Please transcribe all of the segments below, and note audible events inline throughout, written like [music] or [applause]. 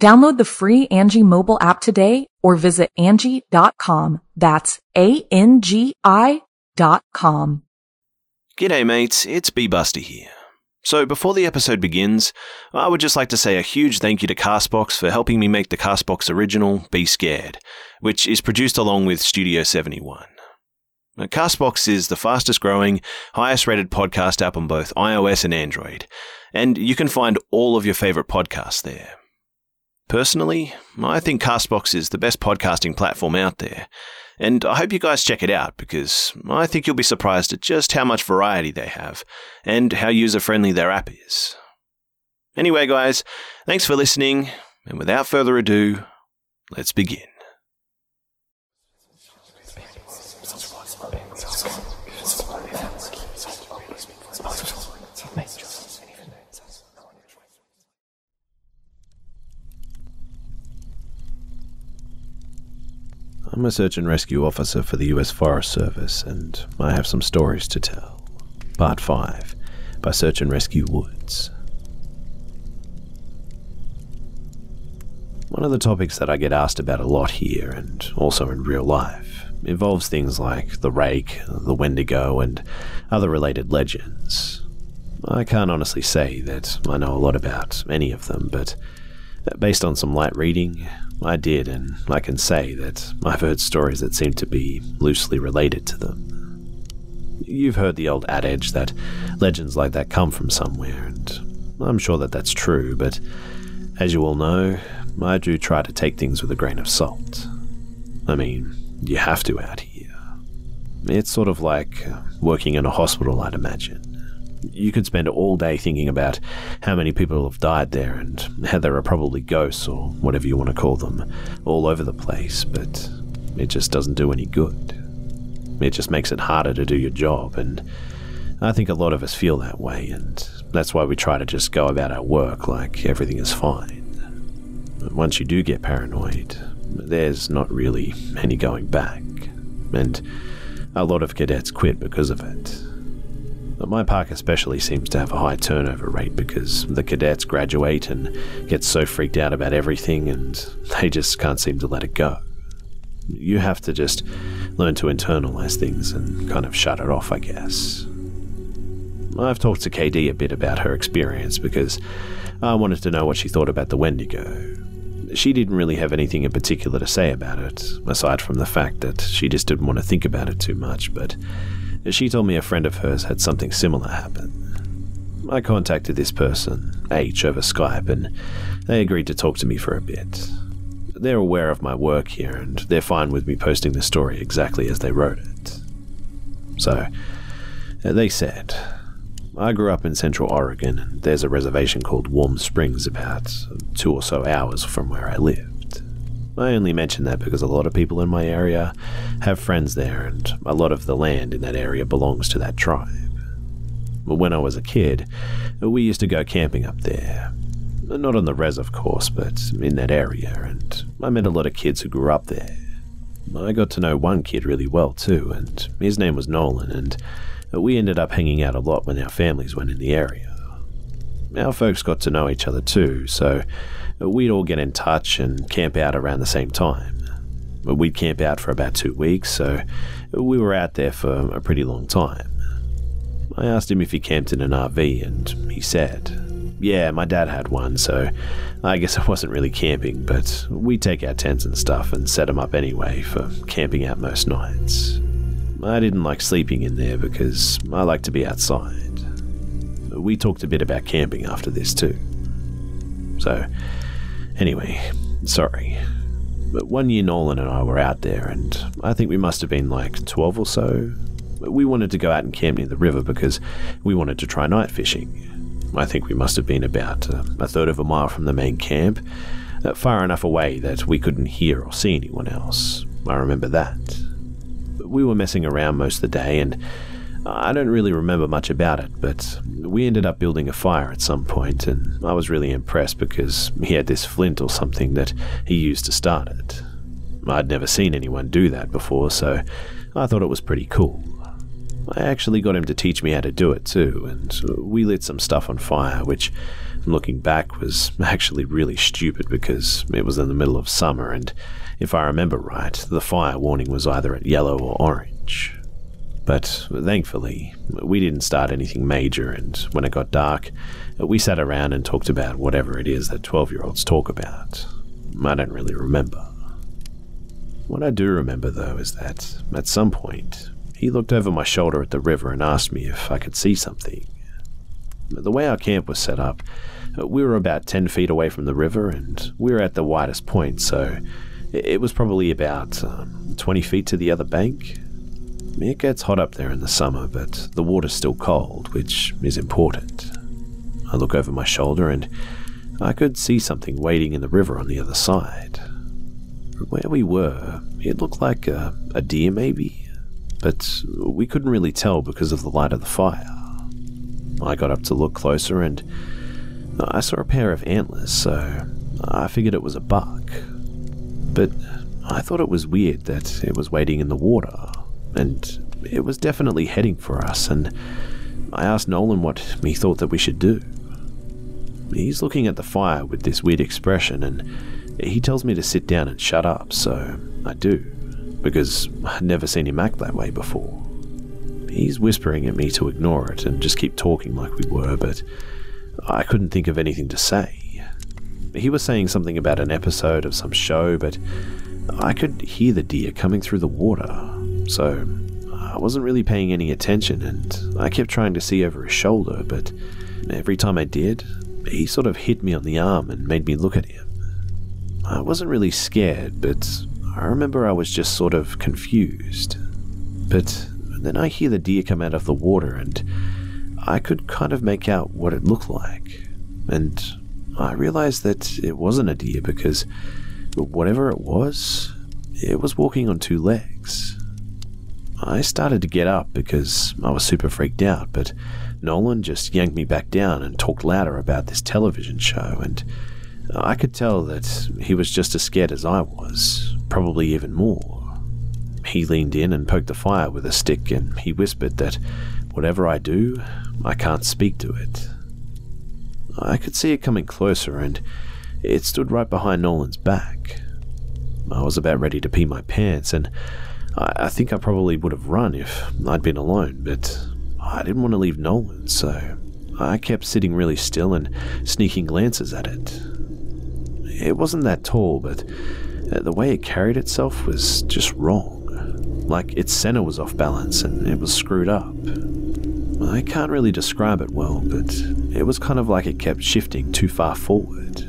Download the free Angi mobile app today or visit Angi.com. That's A-N-G-I dot com. G'day mates, it's B Buster here. So before the episode begins, I would just like to say a huge thank you to Castbox for helping me make the Castbox original Be Scared, which is produced along with Studio 71. Now, Castbox is the fastest growing, highest rated podcast app on both iOS and Android, and you can find all of your favorite podcasts there. Personally, I think Castbox is the best podcasting platform out there, and I hope you guys check it out because I think you'll be surprised at just how much variety they have and how user friendly their app is. Anyway, guys, thanks for listening, and without further ado, let's begin. I'm a search and rescue officer for the US Forest Service, and I have some stories to tell. Part 5 by Search and Rescue Woods. One of the topics that I get asked about a lot here, and also in real life, involves things like the rake, the wendigo, and other related legends. I can't honestly say that I know a lot about any of them, but based on some light reading, I did, and I can say that I've heard stories that seem to be loosely related to them. You've heard the old adage that legends like that come from somewhere, and I'm sure that that's true, but as you all know, I do try to take things with a grain of salt. I mean, you have to out here. It's sort of like uh, working in a hospital, I'd imagine you could spend all day thinking about how many people have died there and how there are probably ghosts or whatever you want to call them all over the place, but it just doesn't do any good. It just makes it harder to do your job, and I think a lot of us feel that way, and that's why we try to just go about our work like everything is fine. But once you do get paranoid, there's not really any going back, and a lot of cadets quit because of it. My park especially seems to have a high turnover rate because the cadets graduate and get so freaked out about everything and [laughs] they just can't seem to let it go. You have to just learn to internalize things and kind of shut it off, I guess. I've talked to KD a bit about her experience because I wanted to know what she thought about the Wendigo. She didn't really have anything in particular to say about it, aside from the fact that she just didn't want to think about it too much, but she told me a friend of hers had something similar happen. I contacted this person, H, over Skype, and they agreed to talk to me for a bit. They're aware of my work here, and they're fine with me posting the story exactly as they wrote it. So, uh, they said, I grew up in Central Oregon, and there's a reservation called Warm Springs about two or so hours from where I live. I only mention that because a lot of people in my area have friends there, and a lot of the land in that area belongs to that tribe. When I was a kid, we used to go camping up there. Not on the res, of course, but in that area, and I met a lot of kids who grew up there. I got to know one kid really well too, and his name was Nolan, and we ended up hanging out a lot when our families went in the area. Our folks got to know each other too, so we'd all get in touch and camp out around the same time. We'd camp out for about two weeks, so we were out there for a pretty long time. I asked him if he camped in an RV, and he said, Yeah, my dad had one, so I guess I wasn't really camping, but we'd take our tents and stuff and set them up anyway for camping out most nights. I didn't like sleeping in there because I like to be outside. We talked a bit about camping after this too. So, anyway, sorry. But one year Nolan and I were out there, and I think we must have been like 12 or so. We wanted to go out and camp near the river because we wanted to try night fishing. I think we must have been about uh, a third of a mile from the main camp, uh, far enough away that we couldn't hear or see anyone else. I remember that. We were messing around most of the day, and I don't really remember much about it, but we ended up building a fire at some point, and I was really impressed because he had this flint or something that he used to start it. I'd never seen anyone do that before, so I thought it was pretty cool. I actually got him to teach me how to do it too, and we lit some stuff on fire, which, looking back, was actually really stupid because it was in the middle of summer, and if I remember right, the fire warning was either at yellow or orange. But thankfully, we didn't start anything major, and when it got dark, we sat around and talked about whatever it is that 12 year olds talk about. I don't really remember. What I do remember, though, is that at some point, he looked over my shoulder at the river and asked me if I could see something. The way our camp was set up, we were about 10 feet away from the river and we were at the widest point, so it was probably about um, 20 feet to the other bank. It gets hot up there in the summer, but the water's still cold, which is important. I look over my shoulder and I could see something wading in the river on the other side. From Where we were, it looked like a, a deer, maybe, but we couldn't really tell because of the light of the fire. I got up to look closer and I saw a pair of antlers, so I figured it was a buck. But I thought it was weird that it was wading in the water and it was definitely heading for us, and I asked Nolan what he thought that we should do. He's looking at the fire with this weird expression, and he tells me to sit down and shut up, so I do, because I'd never seen him act that way before. He's whispering at me to ignore it and just keep talking like we were, but I couldn't think of anything to say. He was saying something about an episode of some show, but I could hear the deer coming through the water, so I wasn't really paying any attention and I kept trying to see over his shoulder, but every time I did, he sort of hit me on the arm and made me look at him. I wasn't really scared, but I remember I was just sort of confused. But then I hear the deer come out of the water and I could kind of make out what it looked like. And I realized that it wasn't a deer because whatever it was, it was walking on two legs. I started to get up because I was super freaked out, but Nolan just yanked me back down and talked louder about this television show, and I could tell that he was just as scared as I was, probably even more. He leaned in and poked the fire with a stick, and he whispered that whatever I do, I can't speak to it. I could see it coming closer, and it stood right behind Nolan's back. I was about ready to pee my pants, and I, think I probably would have run if I'd been alone, but I didn't want to leave Nolan, so I kept sitting really still and sneaking glances at it. It wasn't that tall, but uh, the way it carried itself was just wrong. Like its center was off balance and it was screwed up. I can't really describe it well, but it was kind of like it kept shifting too far forward.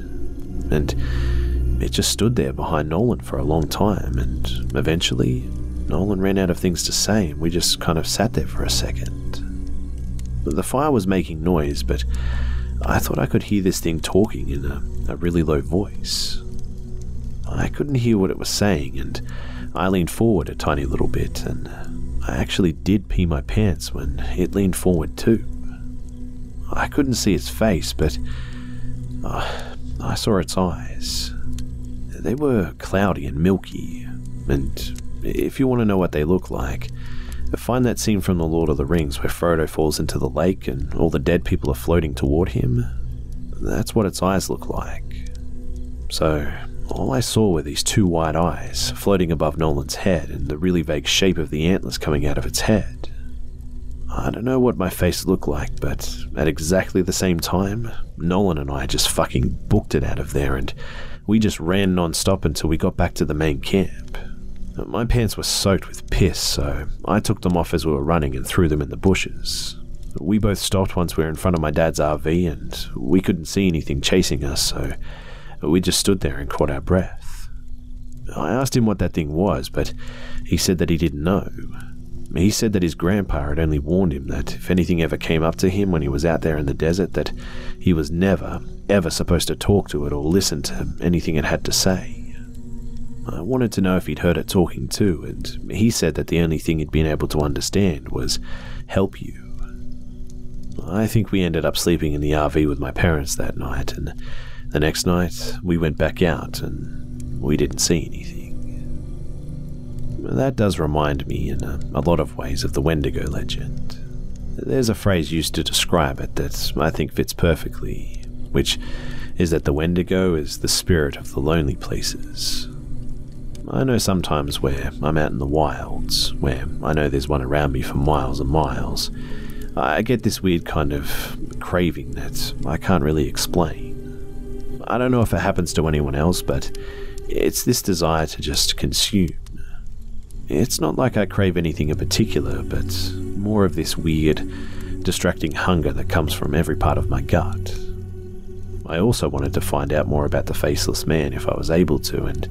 And it just stood there behind Nolan for a long time, and eventually Nolan ran out of things to say, and we just kind of sat there for a second. The fire was making noise, but I thought I could hear this thing talking in a, a really low voice. I couldn't hear what it was saying, and I leaned forward a tiny little bit, and I actually did pee my pants when it leaned forward too. I couldn't see its face, but uh, I saw its eyes. They were cloudy and milky, and if you want to know what they look like, find that scene from The Lord of the Rings where Frodo falls into the lake and all the dead people are floating toward him. That's what its eyes look like. So, all I saw were these two wide eyes floating above Nolan's head and the really vague shape of the antlers coming out of its head. I don't know what my face looked like, but at exactly the same time, Nolan and I just fucking booked it out of there and we just ran non stop until we got back to the main camp My pants were soaked with piss, so I took them off as we were running and threw them in the bushes. We both stopped once we were in front of my dad's RV and we couldn't see anything chasing us, so we just stood there and caught our breath. I asked him what that thing was, but he said that he didn't know. He said that his grandpa had only warned him that if anything ever came up to him when he was out there in the desert, that he was never, ever supposed to talk to it or listen to anything it had to say. I wanted to know if he'd heard it talking too, and he said that the only thing he'd been able to understand was help you. I think we ended up sleeping in the RV with my parents that night, and the next night we went back out and we didn't see anything. That does remind me in a, a lot of ways of the Wendigo legend. There's a phrase used to describe it that I think fits perfectly, which is that the Wendigo is the spirit of the lonely places, I know sometimes where I'm out in the wilds, where I know there's one around me for miles and miles, I get this weird kind of craving that I can't really explain. I don't know if it happens to anyone else, but it's this desire to just consume. It's not like I crave anything in particular, but more of this weird, distracting hunger that comes from every part of my gut. I also wanted to find out more about the Faceless Man if I was able to, and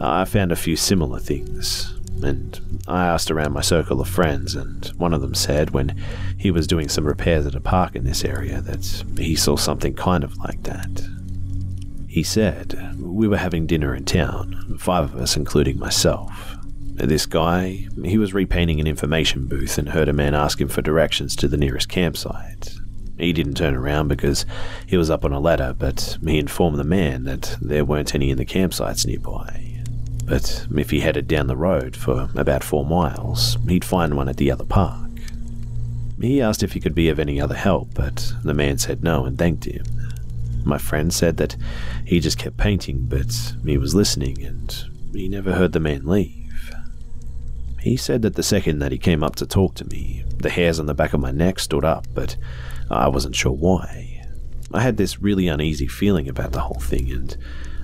Uh, I found a few similar things, and I asked around my circle of friends, and one of them said when he was doing some repairs at a park in this area that he saw something kind of like that. He said, We were having dinner in town, five of us, including myself. This guy, he was repainting an information booth and heard a man ask him for directions to the nearest campsite. He didn't turn around because he was up on a ladder, but he informed the man that there weren't any in the campsites nearby but if he headed down the road for about four miles, he'd find one at the other park. He asked if he could be of any other help, but the man said no and thanked him. My friend said that he just kept painting, but he was listening and he never heard the man leave. He said that the second that he came up to talk to me, the hairs on the back of my neck stood up, but I wasn't sure why. I had this really uneasy feeling about the whole thing, and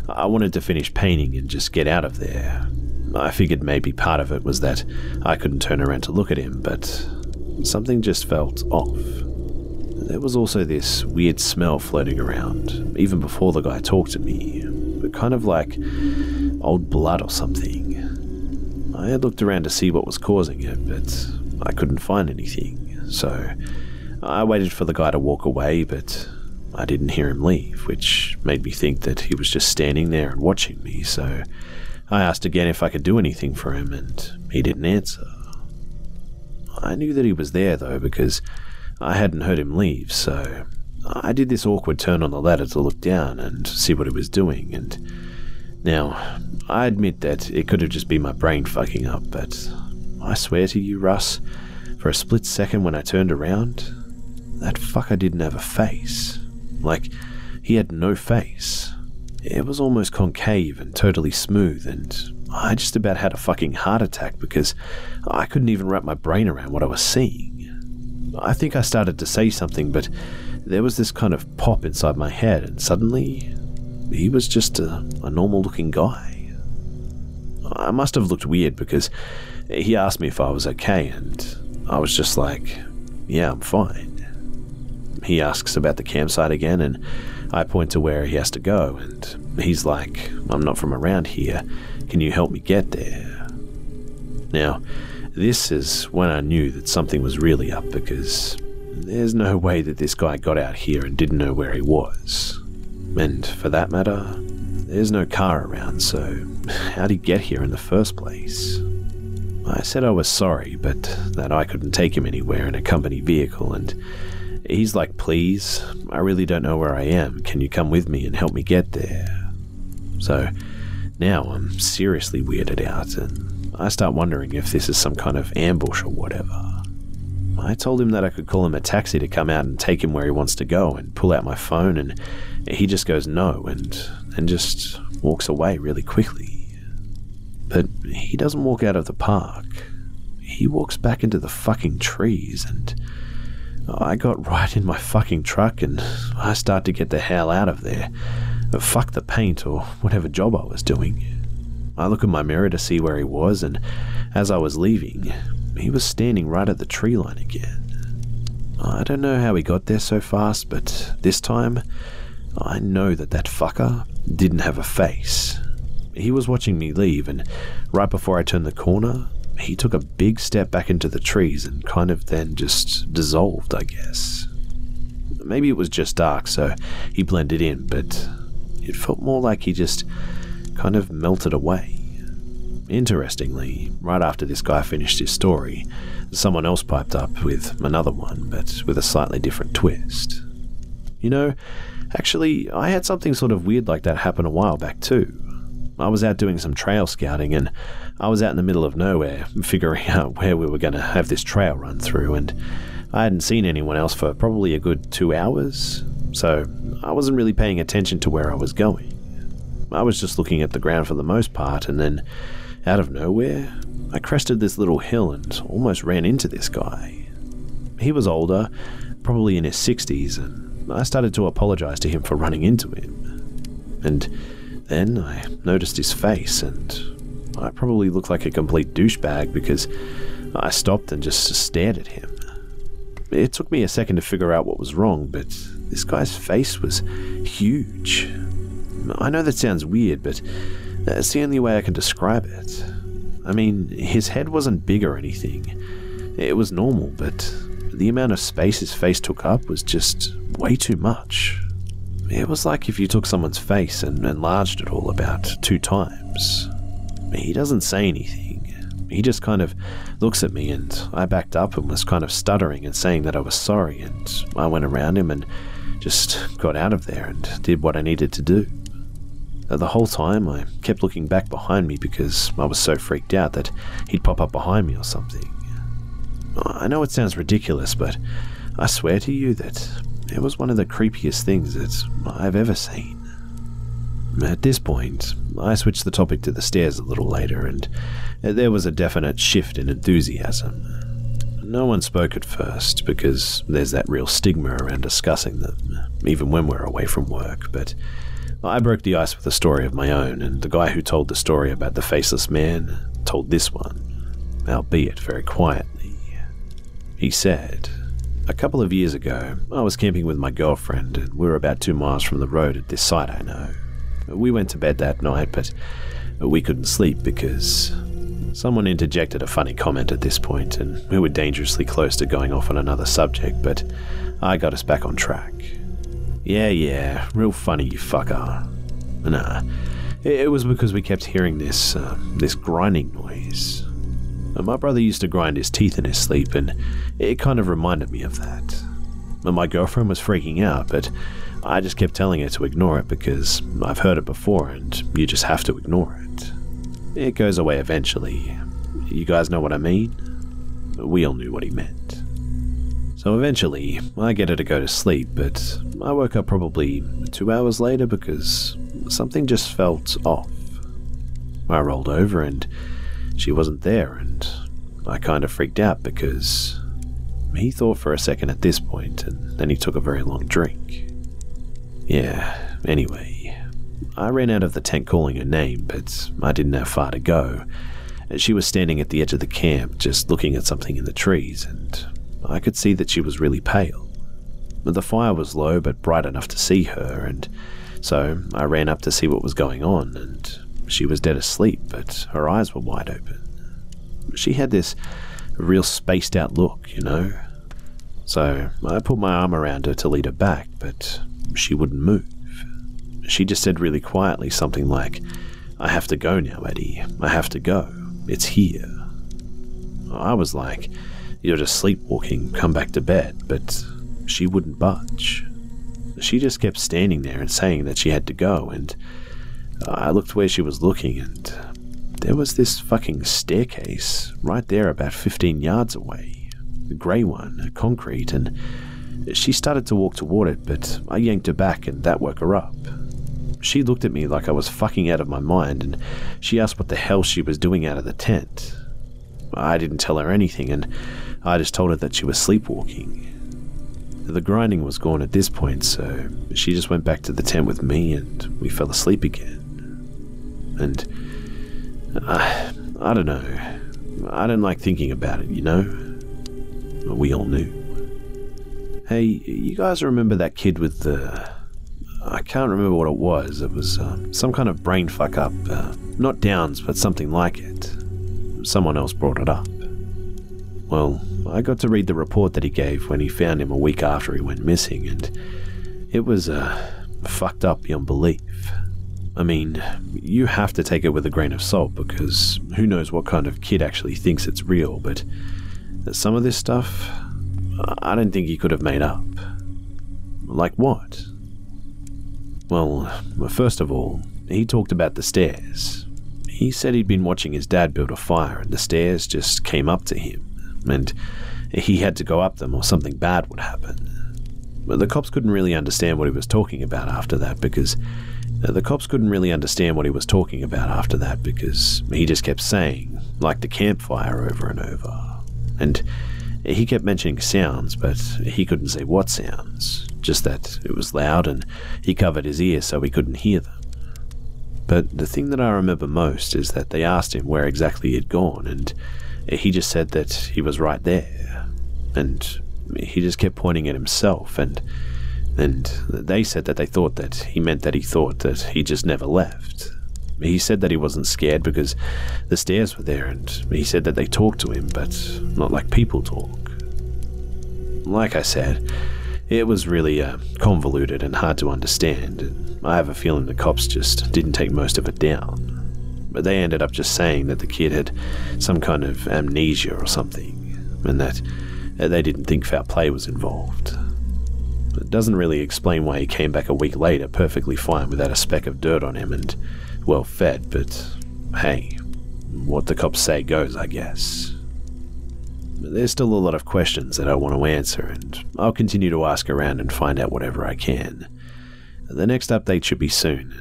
I wanted to finish painting and just get out of there. I figured maybe part of it was that I couldn't turn around to look at him, but something just felt off. There was also this weird smell floating around, even before the guy talked to me, kind of like old blood or something. I had looked around to see what was causing it, but I couldn't find anything, so I waited for the guy to walk away, but I didn't hear him leave, which made me think that he was just standing there and watching me, so I asked again if I could do anything for him, and he didn't answer. I knew that he was there, though, because I hadn't heard him leave, so I did this awkward turn on the ladder to look down and see what he was doing, and now, I admit that it could have just been my brain fucking up, but I swear to you, Russ, for a split second when I turned around, that fucker didn't have a face. Like, he had no face. It was almost concave and totally smooth, and I just about had a fucking heart attack because I couldn't even wrap my brain around what I was seeing. I think I started to say something, but there was this kind of pop inside my head, and suddenly he was just a, a normal looking guy. I must have looked weird because he asked me if I was okay, and I was just like, yeah, I'm fine. He asks about the campsite again, and I point to where he has to go, and he's like, I'm not from around here. Can you help me get there? Now, this is when I knew that something was really up because there's no way that this guy got out here and didn't know where he was. And for that matter, there's no car around, so how'd he get here in the first place? I said I was sorry, but that I couldn't take him anywhere in a company vehicle, and He's like, Please, I really don't know where I am. Can you come with me and help me get there? So now I'm seriously weirded out, and I start wondering if this is some kind of ambush or whatever. I told him that I could call him a taxi to come out and take him where he wants to go and pull out my phone, and he just goes no and, and just walks away really quickly. But he doesn't walk out of the park. He walks back into the fucking trees and I got right in my fucking truck and I start to get the hell out of there. Fuck the paint or whatever job I was doing. I look in my mirror to see where he was, and as I was leaving, he was standing right at the tree line again. I don't know how he got there so fast, but this time, I know that that fucker didn't have a face. He was watching me leave, and right before I turned the corner, he took a big step back into the trees and kind of then just dissolved, I guess. Maybe it was just dark, so he blended in, but it felt more like he just kind of melted away. Interestingly, right after this guy finished his story, someone else piped up with another one, but with a slightly different twist. You know, actually, I had something sort of weird like that happen a while back too. I was out doing some trail scouting and I was out in the middle of nowhere figuring [laughs] out where we were going to have this trail run through, and I hadn't seen anyone else for probably a good two hours, so I wasn't really paying attention to where I was going. I was just looking at the ground for the most part, and then, out of nowhere, I crested this little hill and almost ran into this guy. He was older, probably in his 60s, and I started to apologize to him for running into him. And then I noticed his face, and I probably looked like a complete douchebag because I stopped and just stared at him. It took me a second to figure out what was wrong, but this guy's face was huge. I know that sounds weird, but that's the only way I can describe it. I mean, his head wasn't big or anything. It was normal, but the amount of space his face took up was just way too much. It was like if you took someone's face and enlarged it all about two times. He doesn't say anything. He just kind of looks at me, and I backed up and was kind of stuttering and saying that I was sorry. And I went around him and just got out of there and did what I needed to do. Uh, the whole time, I kept looking back behind me because I was so freaked out that he'd pop up behind me or something. I know it sounds ridiculous, but I swear to you that it was one of the creepiest things that I've ever seen. At this point, I switched the topic to the stairs a little later, and uh, there was a definite shift in enthusiasm. No one spoke at first because there's that real stigma around discussing them, even when we're away from work, but I broke the ice with a story of my own, and the guy who told the story about the faceless man told this one, albeit very quietly. He said, A couple of years ago, I was camping with my girlfriend, and we were about two miles from the road at this site I know. We went to bed that night, but we couldn't sleep because someone interjected a funny comment at this point, and we were dangerously close to going off on another subject, but I got us back on track. Yeah, yeah, real funny, you fucker. Nah, it was because we kept hearing this, uh, this grinding noise. My brother used to grind his teeth in his sleep, and it kind of reminded me of that. My girlfriend was freaking out, but I just kept telling her to ignore it because I've heard it before and you just have to ignore it. It goes away eventually. You guys know what I mean? We all knew what he meant. So eventually, I get her to go to sleep, but I woke up probably two hours later because something just felt off. I rolled over and she wasn't there, and I kind of freaked out because he thought for a second at this point, and then he took a very long drink. Yeah, anyway, I ran out of the tent calling her name, but I didn't have far to go. She was standing at the edge of the camp, just looking at something in the trees, and I could see that she was really pale. The fire was low, but bright enough to see her, and so I ran up to see what was going on, and she was dead asleep, but her eyes were wide open. She had this real spaced out look, you know? So I put my arm around her to lead her back, but she wouldn't move. She just said really quietly something like, I have to go now, Eddie. I have to go. It's here. I was like, You're just sleepwalking, come back to bed, but she wouldn't budge. She just kept standing there and saying that she had to go, and I looked where she was looking, and there was this fucking staircase right there about 15 yards away. A grey one, concrete, and she started to walk toward it, but I yanked her back and that woke her up. She looked at me like I was fucking out of my mind and she asked what the hell she was doing out of the tent. I didn't tell her anything and I just told her that she was sleepwalking. The grinding was gone at this point, so she just went back to the tent with me and we fell asleep again. And I, I don't know. I don't like thinking about it, you know? But We all knew. Hey, you guys remember that kid with the. I can't remember what it was. It was uh, some kind of brain fuck up. Uh, not Downs, but something like it. Someone else brought it up. Well, I got to read the report that he gave when he found him a week after he went missing, and it was uh, fucked up beyond belief. I mean, you have to take it with a grain of salt because who knows what kind of kid actually thinks it's real, but some of this stuff, I don't think he could have made up. Like what? Well, first of all, he talked about the stairs. He said he'd been watching his dad build a fire and the stairs just came up to him, and he had to go up them or something bad would happen. But the cops couldn't really understand what he was talking about after that because Uh, the cops couldn't really understand what he was talking about after that because he just kept saying, like the campfire over and over. And he kept mentioning sounds, but he couldn't say what sounds, just that it was loud and he covered his ears so he couldn't hear them. But the thing that I remember most is that they asked him where exactly he had gone, and he just said that he was right there. And he just kept pointing at himself, and and they said that they thought that he meant that he thought that he just never left. He said that he wasn't scared because the stairs were there, and he said that they talked to him, but not like people talk. Like I said, it was really uh, convoluted and hard to understand, and I have a feeling the cops just didn't take most of it down. But they ended up just saying that the kid had some kind of amnesia or something, and that they didn't think foul play was involved. It doesn't really explain why he came back a week later perfectly fine without a speck of dirt on him and well fed, but hey, what the cops say goes, I guess. There's still a lot of questions that I want to answer, and I'll continue to ask around and find out whatever I can. The next update should be soon,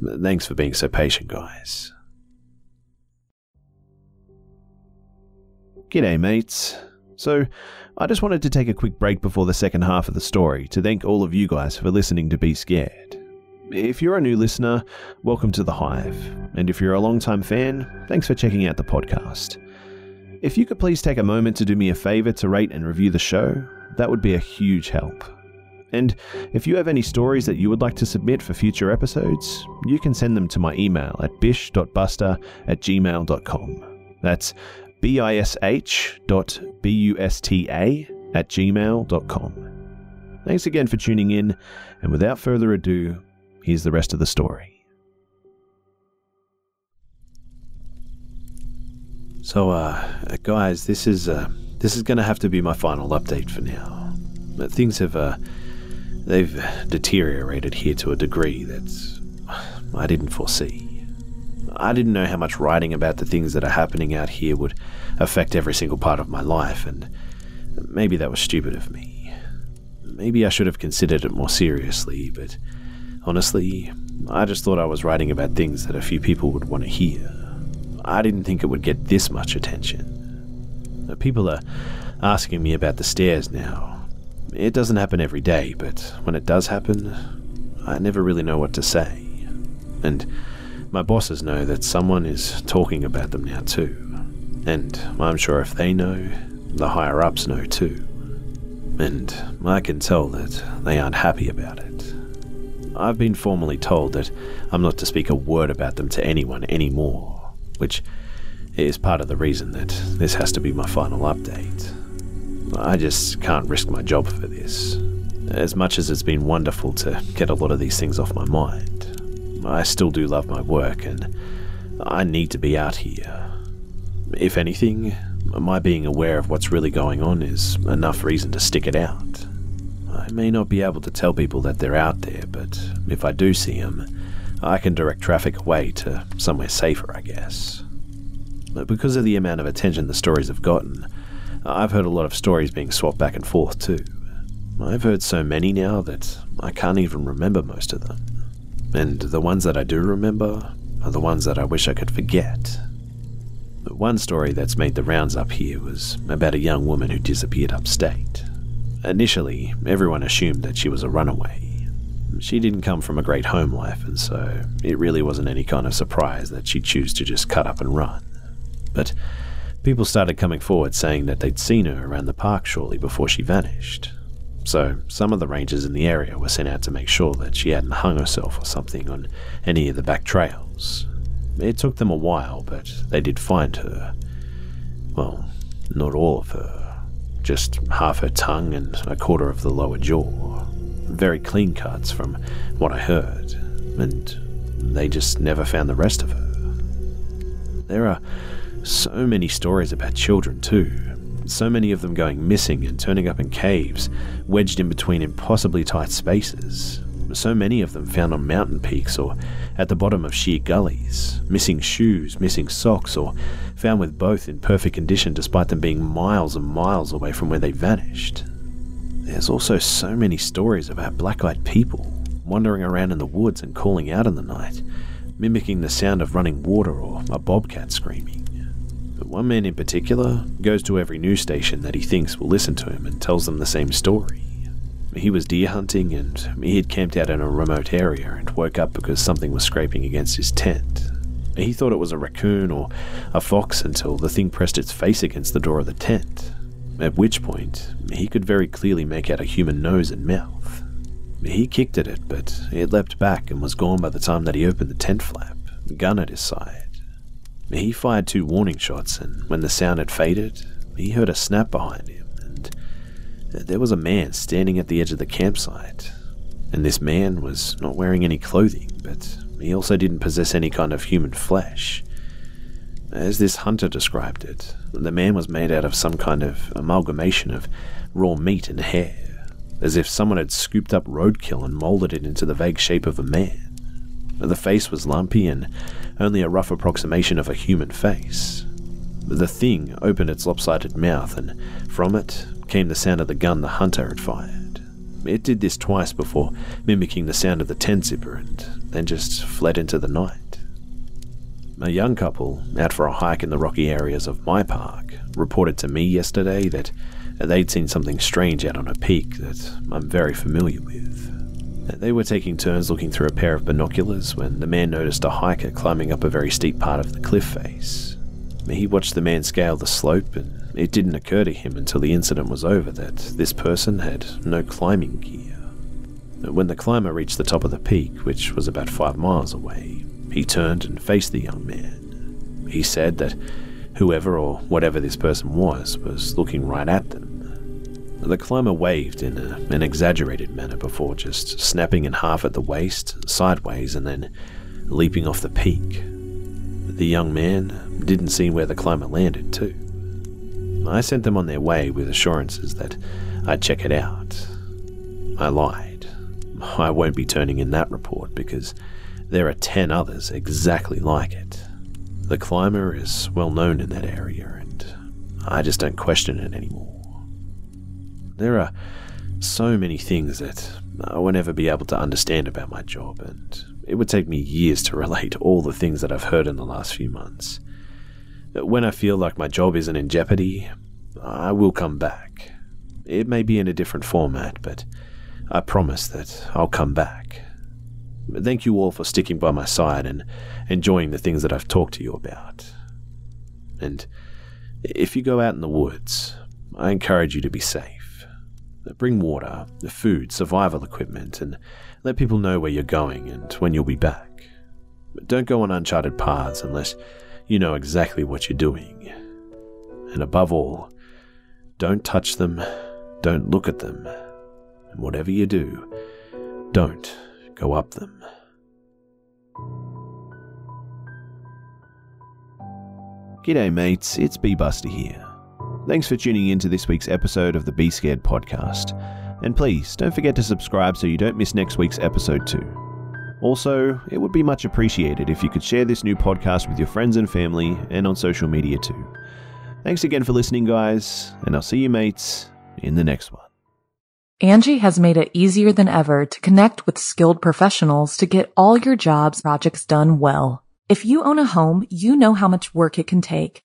and thanks for being so patient, guys. G'day, mates. So, I just wanted to take a quick break before the second half of the story to thank all of you guys for listening to Be Scared. If you're a new listener, welcome to The Hive. And if you're a long-time fan, thanks for checking out the podcast. If you could please take a moment to do me a favor to rate and review the show, that would be a huge help. And if you have any stories that you would like to submit for future episodes, you can send them to my email at bish.buster at gmail.com. That's bish dot at gmail.com. Thanks again for tuning in, and without further ado, here's the rest of the story. So, uh, guys, this is uh, this is going to have to be my final update for now. But things have uh, they've deteriorated here to a degree that I didn't foresee. I didn't know how much writing about the things that are happening out here would affect every single part of my life, and maybe that was stupid of me. Maybe I should have considered it more seriously, but honestly, I just thought I was writing about things that a few people would want to hear. I didn't think it would get this much attention. People are asking me about the stairs now. It doesn't happen every day, but when it does happen, I never really know what to say. And my bosses know that someone is talking about them now too. And I'm sure if they know, the higher ups know too. And I can tell that they aren't happy about it. I've been formally told that I'm not to speak a word about them to anyone anymore, which is part of the reason that this has to be my final update. I just can't risk my job for this. As much as it's been wonderful to get a lot of these things off my mind, I still do love my work and I need to be out here. If anything, my being aware of what's really going on is enough reason to stick it out. I may not be able to tell people that they're out there, but if I do see them, I can direct traffic away to somewhere safer, I guess. But because of the amount of attention the stories have gotten, I've heard a lot of stories being swapped back and forth too. I've heard so many now that I can't even remember most of them. And the ones that I do remember are the ones that I wish I could forget. But one story that's made the rounds up here was about a young woman who disappeared upstate. Initially, everyone assumed that she was a runaway. she didn't come from a great home life, and so it really wasn't any kind of surprise that she'd choose to just cut up and run. But people started coming forward saying that they'd seen her around the park shortly before she vanished. So some of the rangers in the area were sent out to make sure that she hadn't hung herself or something on any of the back trails. It took them a while, but they did find her. Well, not all of her, just half her tongue and a quarter of the lower jaw. Very clean cuts from what I heard, and they just never found the rest of her. There are so many stories about children, too. So many of them going missing and turning up in caves, wedged in between impossibly tight spaces. So many of them found on mountain peaks or at the bottom of sheer gullies, missing shoes, missing socks, or found with both in perfect condition despite them being miles and miles away from where they vanished. There's also so many stories about black eyed people wandering around in the woods and calling out in the night, mimicking the sound of running water or a bobcat screaming. One man in particular goes to every news station that he thinks will listen to him and tells them the same story. He was deer hunting and he had camped out in a remote area and woke up because something was scraping against his tent. He thought it was a raccoon or a fox until the thing pressed its face against the door of the tent, at which point he could very clearly make out a human nose and mouth. He kicked at it, but it leapt back and was gone by the time that he opened the tent flap, gun at his side. He fired two warning shots, and when the sound had faded, he heard a snap behind him, and uh, there was a man standing at the edge of the campsite. And this man was not wearing any clothing, but he also didn't possess any kind of human flesh. As this hunter described it, the man was made out of some kind of amalgamation of raw meat and hair, as if someone had scooped up roadkill and molded it into the vague shape of a man. The face was lumpy and only a rough approximation of a human face. The thing opened its lopsided mouth, and from it came the sound of the gun the hunter had fired. It did this twice before mimicking the sound of the tent zipper and then just fled into the night. A young couple, out for a hike in the rocky areas of my park, reported to me yesterday that they'd seen something strange out on a peak that I'm very familiar with. They were taking turns looking through a pair of binoculars when the man noticed a hiker climbing up a very steep part of the cliff face. He watched the man scale the slope, and it didn't occur to him until the incident was over that this person had no climbing gear. When the climber reached the top of the peak, which was about five miles away, he turned and faced the young man. He said that whoever or whatever this person was was looking right at. The climber waved in a, an exaggerated manner before just snapping in half at the waist, sideways, and then leaping off the peak. The young man didn't see where the climber landed, too. I sent them on their way with assurances that I'd check it out. I lied. I won't be turning in that report because there are ten others exactly like it. The climber is well known in that area, and I just don't question it anymore. There are so many things that I will never be able to understand about my job, and it would take me years to [laughs] relate all the things that I've heard in the last few months. Uh, when I feel like my job isn't in jeopardy, I will come back. It may be in a different format, but I promise that I'll come back. Thank you all for sticking by my side and enjoying the things that I've talked to you about. And if you go out in the woods, I encourage you to be safe. Bring water, food, survival equipment, and let people know where you're going and when you'll be back. But don't go on uncharted paths unless you know exactly what you're doing. And above all, don't touch them, don't look at them, and whatever you do, don't go up them. G'day, mates, it's B Buster here. Thanks for tuning in to this week's episode of the Be Scared podcast. And please don't forget to subscribe so you don't miss next week's episode too. Also, it would be much appreciated if you could share this new podcast with your friends and family and on social media too. Thanks again for listening, guys, and I'll see you mates in the next one. Angi has made it easier than ever to connect with skilled professionals to get all your jobs projects done well. If you own a home, you know how much work it can take